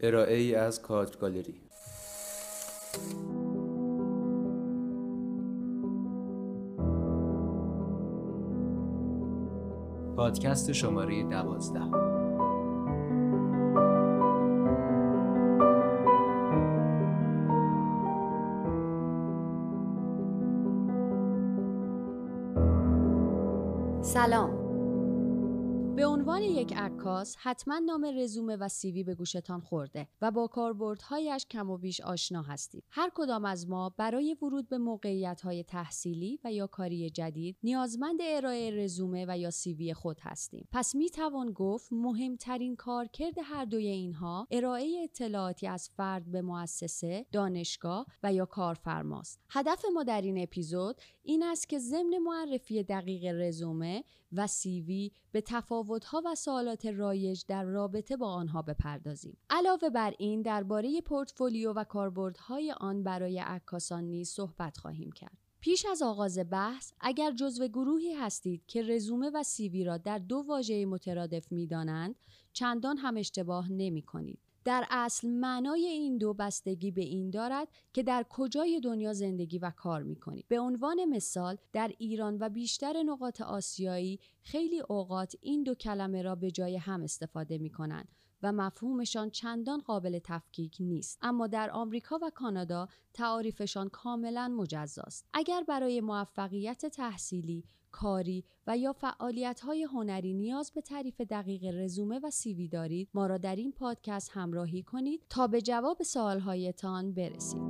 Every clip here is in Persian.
ارائه ای از کادر گالری. پادکست شماره دوازده. سلام. عنوان یک عکاس حتما نام رزومه و سیوی به گوشتان خورده و با کاربردهایش کم و بیش آشنا هستید. هر کدام از ما برای ورود به موقعیت های تحصیلی و یا کاری جدید نیازمند ارائه رزومه و یا سیوی خود هستیم. پس می توان گفت مهمترین کارکرد هر دوی اینها ارائه اطلاعاتی از فرد به مؤسسه، دانشگاه و یا کارفرماست. هدف ما در این اپیزود این است که ضمن معرفی دقیق رزومه و سیوی به تفاوت‌ها و سوالات رایج در رابطه با آنها بپردازیم. علاوه بر این درباره پورتفولیو و کاربردهای آن برای عکاسان نیز صحبت خواهیم کرد. پیش از آغاز بحث اگر جزو گروهی هستید که رزومه و سیوی را در دو واژه مترادف می‌دانند چندان هم اشتباه نمی کنید. در اصل معنای این دو بستگی به این دارد که در کجای دنیا زندگی و کار می کنید. به عنوان مثال در ایران و بیشتر نقاط آسیایی خیلی اوقات این دو کلمه را به جای هم استفاده می کنند و مفهومشان چندان قابل تفکیک نیست اما در آمریکا و کانادا تعاریفشان کاملا مجزاست اگر برای موفقیت تحصیلی کاری و یا فعالیت های هنری نیاز به تعریف دقیق رزومه و سیوی دارید ما را در این پادکست همراهی کنید تا به جواب سوالهایتان برسید.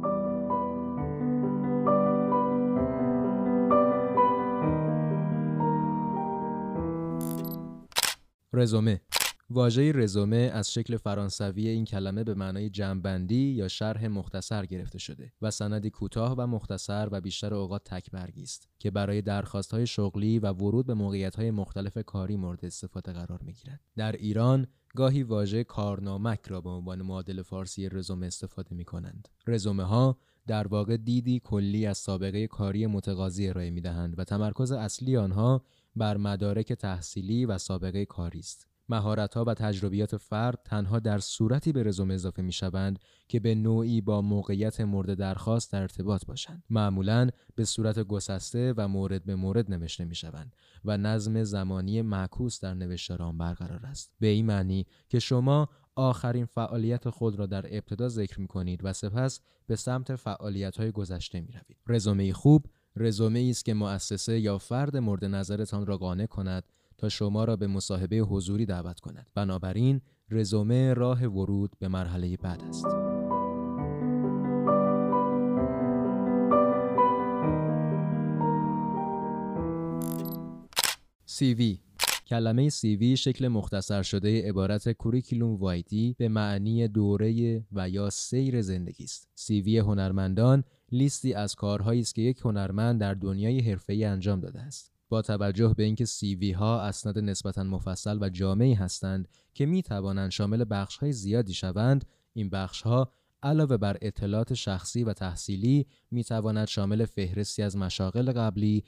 رزومه واژه رزومه از شکل فرانسوی این کلمه به معنای جمعبندی یا شرح مختصر گرفته شده و سندی کوتاه و مختصر و بیشتر اوقات تکبرگی است که برای درخواست های شغلی و ورود به موقعیت های مختلف کاری مورد استفاده قرار می گیرد. در ایران گاهی واژه کارنامک را به عنوان معادل فارسی رزومه استفاده می کنند. رزومه ها در واقع دیدی کلی از سابقه کاری متقاضی ارائه می دهند و تمرکز اصلی آنها بر مدارک تحصیلی و سابقه کاری است. ها و تجربیات فرد تنها در صورتی به رزومه اضافه می شوند که به نوعی با موقعیت مورد درخواست در ارتباط باشند. معمولا به صورت گسسته و مورد به مورد نوشته می شوند و نظم زمانی معکوس در نوشتار آن برقرار است. به این معنی که شما آخرین فعالیت خود را در ابتدا ذکر می کنید و سپس به سمت فعالیت های گذشته می روید. رزومه خوب رزومه است که مؤسسه یا فرد مورد نظرتان را قانع کند تا شما را به مصاحبه حضوری دعوت کند. بنابراین رزومه راه ورود به مرحله بعد است. CV کلمه CV شکل مختصر شده عبارت کوریکولوم وایتی به معنی دوره و یا سیر زندگی است. CV هنرمندان لیستی از کارهایی است که یک هنرمند در دنیای حرفه‌ای انجام داده است. با توجه به اینکه وی ها اسناد نسبتا مفصل و جامعی هستند که می توانند شامل بخش های زیادی شوند این بخش ها علاوه بر اطلاعات شخصی و تحصیلی می تواند شامل فهرستی از مشاغل قبلی،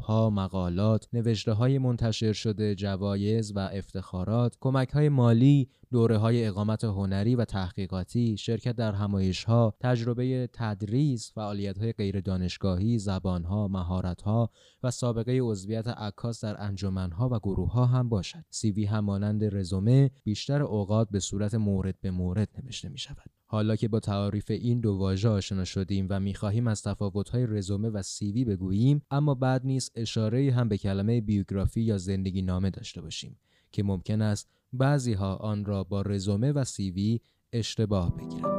ها، مقالات، نوشته های منتشر شده، جوایز و افتخارات، کمک های مالی، دوره های اقامت هنری و تحقیقاتی، شرکت در همایش ها، تجربه تدریس، فعالیت های غیر دانشگاهی، زبان ها، مهارت ها و سابقه عضویت عکاس در انجمن ها و گروه ها هم باشد. وی هم مانند رزومه بیشتر اوقات به صورت مورد به مورد نوشته می شود. حالا که با تعاریف این دو واژه آشنا شدیم و می‌خواهیم از تفاوت‌های رزومه و سیوی بگوییم اما بعد نیست اشاره هم به کلمه بیوگرافی یا زندگی نامه داشته باشیم که ممکن است بعضی ها آن را با رزومه و سیوی اشتباه بگیرند.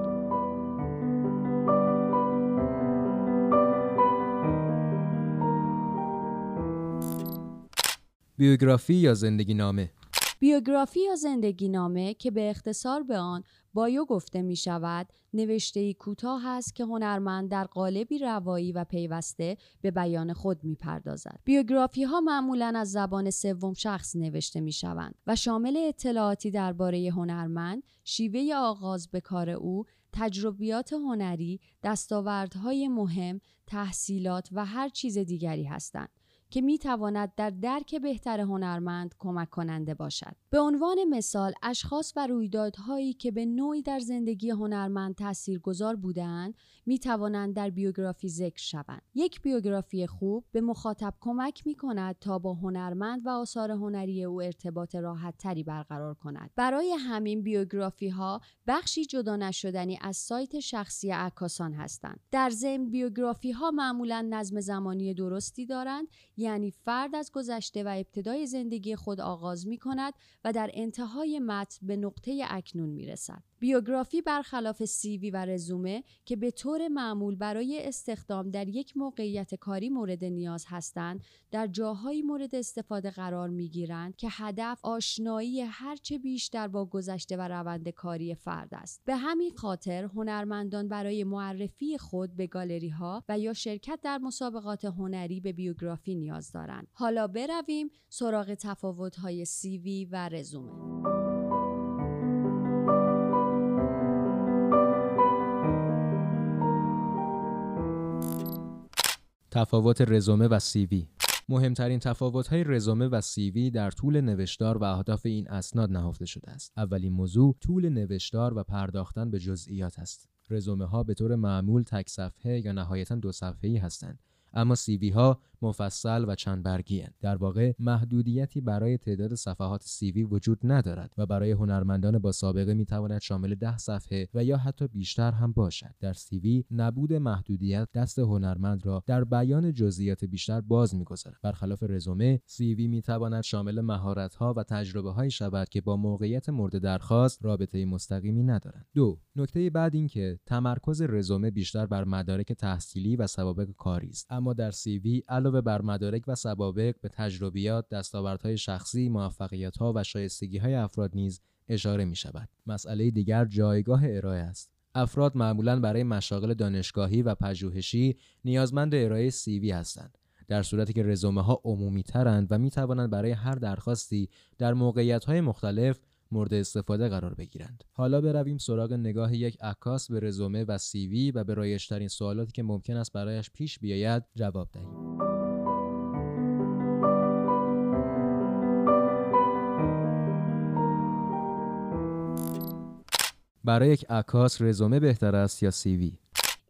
بیوگرافی یا زندگی نامه بیوگرافی یا زندگی نامه که به اختصار به آن بایو گفته می شود نوشته کوتاه است که هنرمند در قالبی روایی و پیوسته به بیان خود می پردازد. بیوگرافی ها معمولا از زبان سوم شخص نوشته می شوند و شامل اطلاعاتی درباره هنرمند، شیوه آغاز به کار او، تجربیات هنری، دستاوردهای مهم، تحصیلات و هر چیز دیگری هستند که می تواند در درک بهتر هنرمند کمک کننده باشد. به عنوان مثال اشخاص و رویدادهایی که به نوعی در زندگی هنرمند تاثیرگذار بودند می توانند در بیوگرافی ذکر شوند. یک بیوگرافی خوب به مخاطب کمک می کند تا با هنرمند و آثار هنری او ارتباط راحت تری برقرار کند. برای همین بیوگرافی ها بخشی جدا نشدنی از سایت شخصی عکاسان هستند. در ضمن بیوگرافی ها معمولا نظم زمانی درستی دارند. یعنی فرد از گذشته و ابتدای زندگی خود آغاز می کند و در انتهای متن به نقطه اکنون می رسد. بیوگرافی برخلاف سیوی و رزومه که به طور معمول برای استخدام در یک موقعیت کاری مورد نیاز هستند در جاهایی مورد استفاده قرار می گیرند که هدف آشنایی هرچه بیشتر با گذشته و روند کاری فرد است. به همین خاطر هنرمندان برای معرفی خود به گالری ها و یا شرکت در مسابقات هنری به بیوگرافی نیاز دارند. حالا برویم سراغ تفاوت های سیوی و رزومه. تفاوت رزومه و سیوی مهمترین های رزومه و سیوی در طول نوشتار و اهداف این اسناد نهفته شده است. اولین موضوع طول نوشتار و پرداختن به جزئیات است. رزومه ها به طور معمول تک صفحه یا نهایتا دو صفحه‌ای هستند. اما سیوی ها مفصل و چند برگی در واقع محدودیتی برای تعداد صفحات سیوی وجود ندارد و برای هنرمندان با سابقه می تواند شامل ده صفحه و یا حتی بیشتر هم باشد. در سیوی نبود محدودیت دست هنرمند را در بیان جزئیات بیشتر باز می‌گذارد. برخلاف رزومه سیوی می تواند شامل مهارت ها و تجربه های شود که با موقعیت مورد درخواست رابطه مستقیمی ندارند. دو نکته بعد این که تمرکز رزومه بیشتر بر مدارک تحصیلی و سوابق کاری است. اما در سیوی علاوه بر مدارک و سوابق به تجربیات، دستاوردهای شخصی، موفقیت‌ها و شایستگی‌های افراد نیز اشاره می شود. مسئله دیگر جایگاه ارائه است. افراد معمولا برای مشاغل دانشگاهی و پژوهشی نیازمند ارائه سیوی هستند. در صورتی که رزومه ها عمومی ترند و می توانند برای هر درخواستی در موقعیت های مختلف مورد استفاده قرار بگیرند. حالا برویم سراغ نگاه یک عکاس به رزومه و سیوی و به رایشترین سوالاتی که ممکن است برایش پیش بیاید جواب دهیم. برای یک عکاس رزومه بهتر است یا سیوی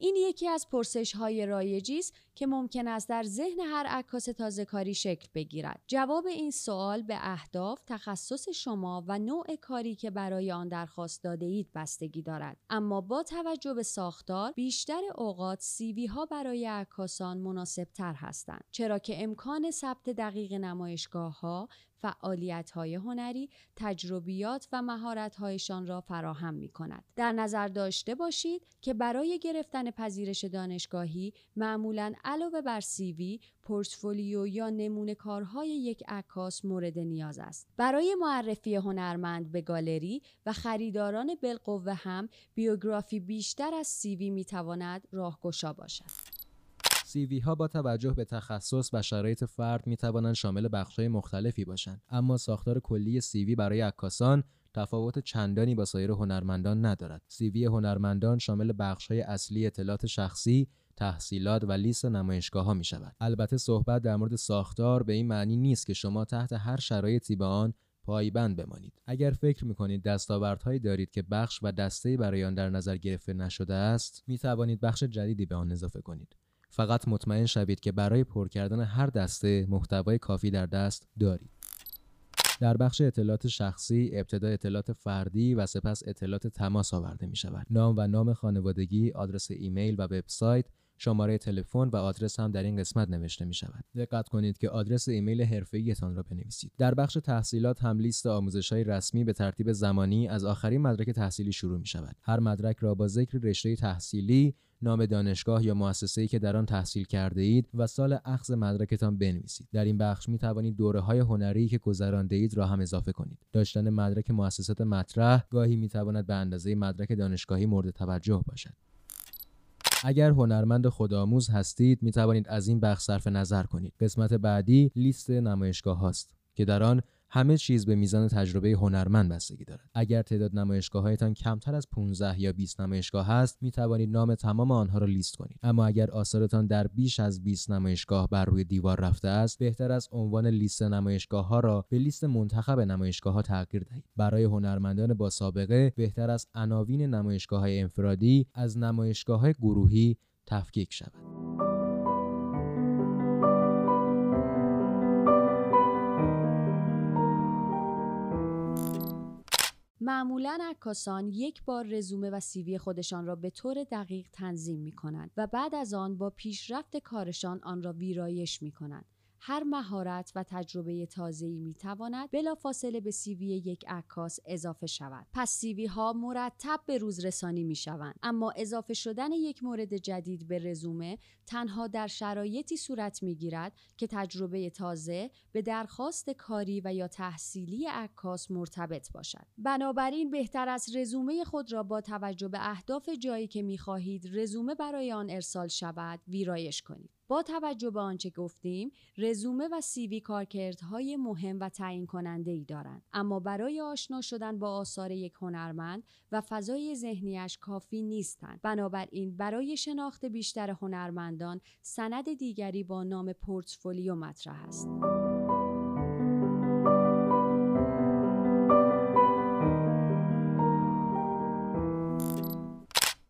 این یکی از پرسش های رایجی است که ممکن است در ذهن هر عکاس تازه کاری شکل بگیرد. جواب این سوال به اهداف، تخصص شما و نوع کاری که برای آن درخواست داده اید بستگی دارد. اما با توجه به ساختار، بیشتر اوقات سیوی ها برای عکاسان مناسب تر هستند. چرا که امکان ثبت دقیق نمایشگاه ها فعالیت های هنری، تجربیات و مهارت هایشان را فراهم می کند. در نظر داشته باشید که برای گرفتن پذیرش دانشگاهی معمولا علاوه بر سیوی، پورتفولیو یا نمونه کارهای یک عکاس مورد نیاز است. برای معرفی هنرمند به گالری و خریداران بالقوه هم بیوگرافی بیشتر از سیوی می تواند راهگشا باشد. CV ها با توجه به تخصص و شرایط فرد می توانند شامل بخش مختلفی باشند اما ساختار کلی CV برای عکاسان تفاوت چندانی با سایر هنرمندان ندارد. CV هنرمندان شامل بخش های اصلی اطلاعات شخصی، تحصیلات و لیست نمایشگاه ها می شود. البته صحبت در مورد ساختار به این معنی نیست که شما تحت هر شرایطی به آن پایبند بمانید. اگر فکر می کنید دستاوردهایی دارید که بخش و دسته برای آن در نظر گرفته نشده است، می توانید بخش جدیدی به آن اضافه کنید. فقط مطمئن شوید که برای پر کردن هر دسته محتوای کافی در دست دارید. در بخش اطلاعات شخصی ابتدا اطلاعات فردی و سپس اطلاعات تماس آورده می شود. نام و نام خانوادگی، آدرس ایمیل و وبسایت، شماره تلفن و آدرس هم در این قسمت نوشته می شود. دقت کنید که آدرس ایمیل حرفه‌ایتان را بنویسید. در بخش تحصیلات هم لیست آموزش های رسمی به ترتیب زمانی از آخرین مدرک تحصیلی شروع می شود. هر مدرک را با ذکر رشته تحصیلی نام دانشگاه یا مؤسسه‌ای که در آن تحصیل کرده اید و سال اخذ مدرکتان بنویسید. در این بخش می توانید دوره های هنری که گذرانده اید را هم اضافه کنید. داشتن مدرک مؤسسات مطرح گاهی می تواند به اندازه مدرک دانشگاهی مورد توجه باشد. اگر هنرمند خودآموز هستید می توانید از این بخش صرف نظر کنید. قسمت بعدی لیست نمایشگاه هاست که در آن همه چیز به میزان تجربه هنرمند بستگی دارد. اگر تعداد نمایشگاههایتان کمتر از 15 یا 20 نمایشگاه هست می توانید نام تمام آنها را لیست کنید. اما اگر آثارتان در بیش از 20 نمایشگاه بر روی دیوار رفته است بهتر است عنوان لیست نمایشگاه ها را به لیست منتخب نمایشگاه ها تغییر دهید. برای هنرمندان با سابقه بهتر است عناوین نمایشگاه های انفرادی از نمایشگاه های گروهی تفکیک شود. معمولا عکاسان یک بار رزومه و سیوی خودشان را به طور دقیق تنظیم می کنند و بعد از آن با پیشرفت کارشان آن را ویرایش می کنند. هر مهارت و تجربه تازه‌ای می‌تواند بلافاصله به سیوی یک عکاس اضافه شود. پس سیوی ها مرتب به روز رسانی می شوند. اما اضافه شدن یک مورد جدید به رزومه تنها در شرایطی صورت می گیرد که تجربه تازه به درخواست کاری و یا تحصیلی عکاس مرتبط باشد. بنابراین بهتر است رزومه خود را با توجه به اهداف جایی که می خواهید رزومه برای آن ارسال شود ویرایش کنید. با توجه به آنچه گفتیم رزومه و سیوی کارکردهای مهم و تعیین کننده ای دارند. اما برای آشنا شدن با آثار یک هنرمند و فضای ذهنیش کافی نیستند. بنابراین برای شناخت بیشتر هنرمندان سند دیگری با نام پورتفولیو مطرح است.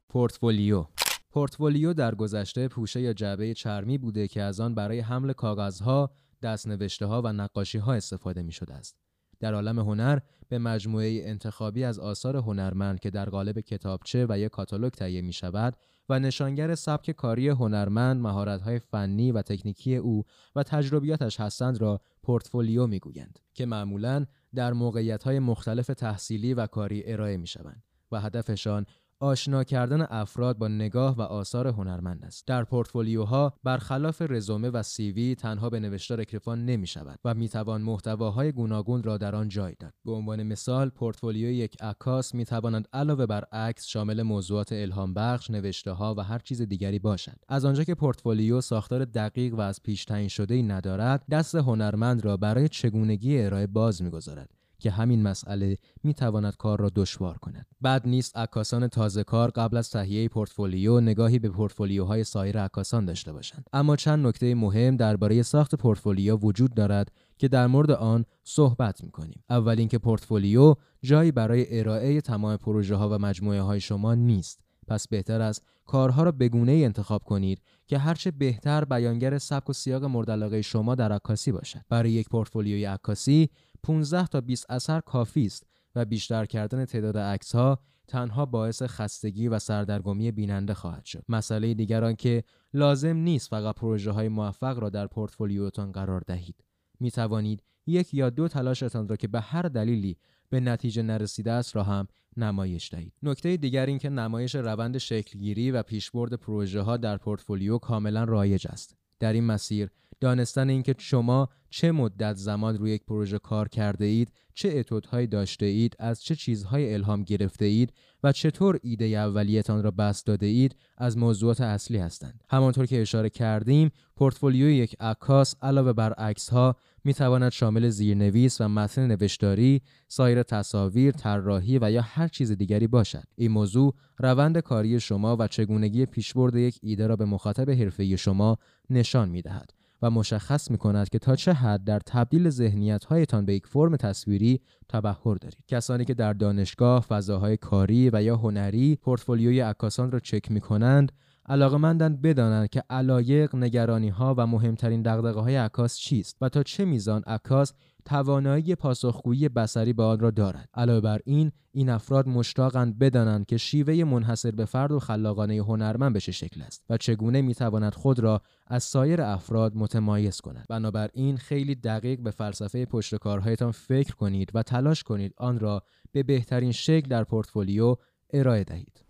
پورتفولیو پورتفولیو در گذشته پوشه یا جعبه چرمی بوده که از آن برای حمل کاغذها، دستنوشته ها و نقاشی ها استفاده می شده است. در عالم هنر به مجموعه انتخابی از آثار هنرمند که در قالب کتابچه و یک کاتالوگ تهیه می شود و نشانگر سبک کاری هنرمند، مهارت‌های فنی و تکنیکی او و تجربیاتش هستند را پورتفولیو می‌گویند که معمولا در موقعیت‌های مختلف تحصیلی و کاری ارائه می‌شوند و هدفشان آشنا کردن افراد با نگاه و آثار هنرمند است. در پورتفولیوها برخلاف رزومه و سیوی تنها به نوشتار اکتفا نمی شود و می توان محتواهای گوناگون را در آن جای داد. به عنوان مثال پورتفولیو یک عکاس می تواند علاوه بر عکس شامل موضوعات الهام بخش، نوشته ها و هر چیز دیگری باشد. از آنجا که پورتفولیو ساختار دقیق و از پیش تعیین شده ای ندارد، دست هنرمند را برای چگونگی ارائه باز می‌گذارد. که همین مسئله می تواند کار را دشوار کند. بعد نیست عکاسان تازه کار قبل از تهیه پورتفولیو نگاهی به پورتفولیوهای سایر عکاسان داشته باشند. اما چند نکته مهم درباره ساخت پورتفولیو وجود دارد که در مورد آن صحبت می کنیم. اول اینکه پورتفولیو جایی برای ارائه تمام پروژه ها و مجموعه های شما نیست. پس بهتر است کارها را بگونه ای انتخاب کنید که هرچه بهتر بیانگر سبک و سیاق مورد شما در عکاسی باشد. برای یک پورتفولیوی عکاسی 15 تا 20 اثر کافی است و بیشتر کردن تعداد عکس ها تنها باعث خستگی و سردرگمی بیننده خواهد شد. مسئله دیگر که لازم نیست فقط پروژه های موفق را در پورتفولیوتان قرار دهید. می توانید یک یا دو تلاشتان را که به هر دلیلی به نتیجه نرسیده است را هم نمایش دهید. نکته دیگر این که نمایش روند شکلگیری و پیشبرد پروژه ها در پورتفولیو کاملا رایج است. در این مسیر دانستن اینکه شما چه مدت زمان روی یک پروژه کار کرده اید، چه اتودهایی داشته اید، از چه چیزهای الهام گرفته اید و چطور ایده اولیتان را بست داده اید از موضوعات اصلی هستند. همانطور که اشاره کردیم، پورتفولیوی یک عکاس علاوه بر عکس ها می تواند شامل زیرنویس و متن نوشتاری، سایر تصاویر، طراحی و یا هر چیز دیگری باشد. این موضوع روند کاری شما و چگونگی پیشبرد یک ایده را به مخاطب حرفه‌ای شما نشان می دهد. و مشخص می کند که تا چه حد در تبدیل ذهنیت هایتان به یک فرم تصویری تبهر دارید. کسانی که در دانشگاه فضاهای کاری و یا هنری پورتفولیوی عکاسان را چک می کنند علاقمندند بدانند که علایق، نگرانی ها و مهمترین دغدغه های عکاس چیست و تا چه میزان عکاس توانایی پاسخگویی بصری به آن را دارد. علاوه بر این این افراد مشتاقند بدانند که شیوه منحصر به فرد و خلاقانه هنرمند به چه شکل است و چگونه می‌تواند خود را از سایر افراد متمایز کند. بنابراین خیلی دقیق به فلسفه پشت کارهایتان فکر کنید و تلاش کنید آن را به بهترین شکل در پورتفولیو ارائه دهید.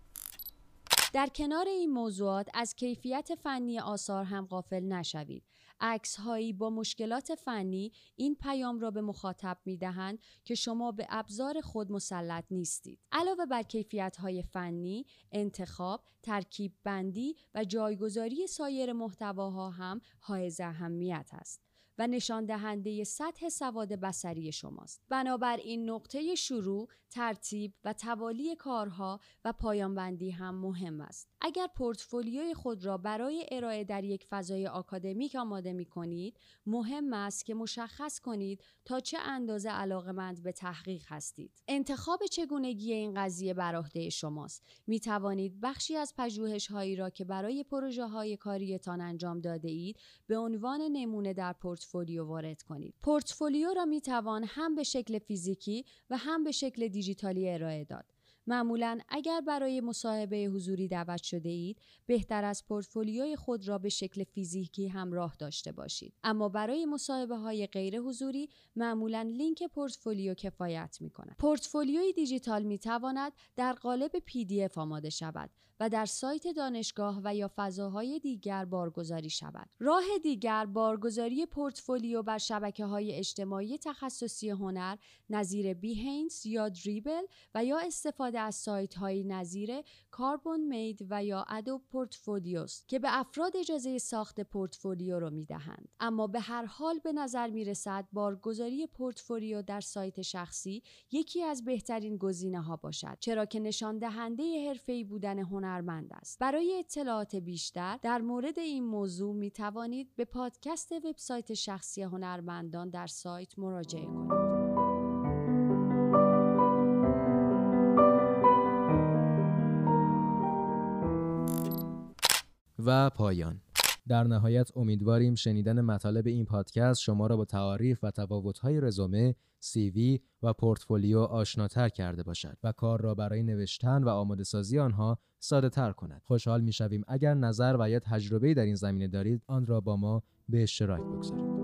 در کنار این موضوعات از کیفیت فنی آثار هم غافل نشوید عکس هایی با مشکلات فنی این پیام را به مخاطب می دهند که شما به ابزار خود مسلط نیستید. علاوه بر کیفیت های فنی، انتخاب، ترکیب بندی و جایگذاری سایر محتواها هم های اهمیت است. و نشان دهنده سطح سواد بصری شماست. بنابراین نقطه شروع، ترتیب و توالی کارها و پایانبندی هم مهم است. اگر پورتفولیوی خود را برای ارائه در یک فضای آکادمیک آماده می کنید، مهم است که مشخص کنید تا چه اندازه علاقمند به تحقیق هستید. انتخاب چگونگی این قضیه بر عهده شماست. می توانید بخشی از پژوهش هایی را که برای پروژه های کاریتان انجام داده اید به عنوان نمونه در پورتفولیو وارد کنید. پورتفولیو را می توان هم به شکل فیزیکی و هم به شکل دیجیتالی ارائه داد. معمولا اگر برای مصاحبه حضوری دعوت شده اید بهتر است پورتفولیوی خود را به شکل فیزیکی همراه داشته باشید اما برای مصاحبه های غیر حضوری معمولا لینک پورتفولیو کفایت می کند پورتفولیوی دیجیتال می تواند در قالب PDF آماده شود و در سایت دانشگاه و یا فضاهای دیگر بارگذاری شود. راه دیگر بارگذاری پورتفولیو بر شبکه های اجتماعی تخصصی هنر نظیر بیهینز یا دریبل و یا استفاده از سایت های نظیر کاربون مید و یا ادوب پورتفولیوس که به افراد اجازه ساخت پورتفولیو را می دهند. اما به هر حال به نظر می رسد بارگذاری پورتفولیو در سایت شخصی یکی از بهترین گزینه ها باشد چرا که نشان دهنده حرفه‌ای بودن هنر هنرمند است. برای اطلاعات بیشتر در مورد این موضوع می توانید به پادکست وبسایت شخصی هنرمندان در سایت مراجعه کنید. و پایان در نهایت امیدواریم شنیدن مطالب این پادکست شما را با تعاریف و تفاوت‌های رزومه، سیوی و پورتفولیو آشناتر کرده باشد و کار را برای نوشتن و آماده سازی آنها ساده تر کند. خوشحال می شویم اگر نظر و یا تجربه در این زمینه دارید آن را با ما به اشتراک بگذارید.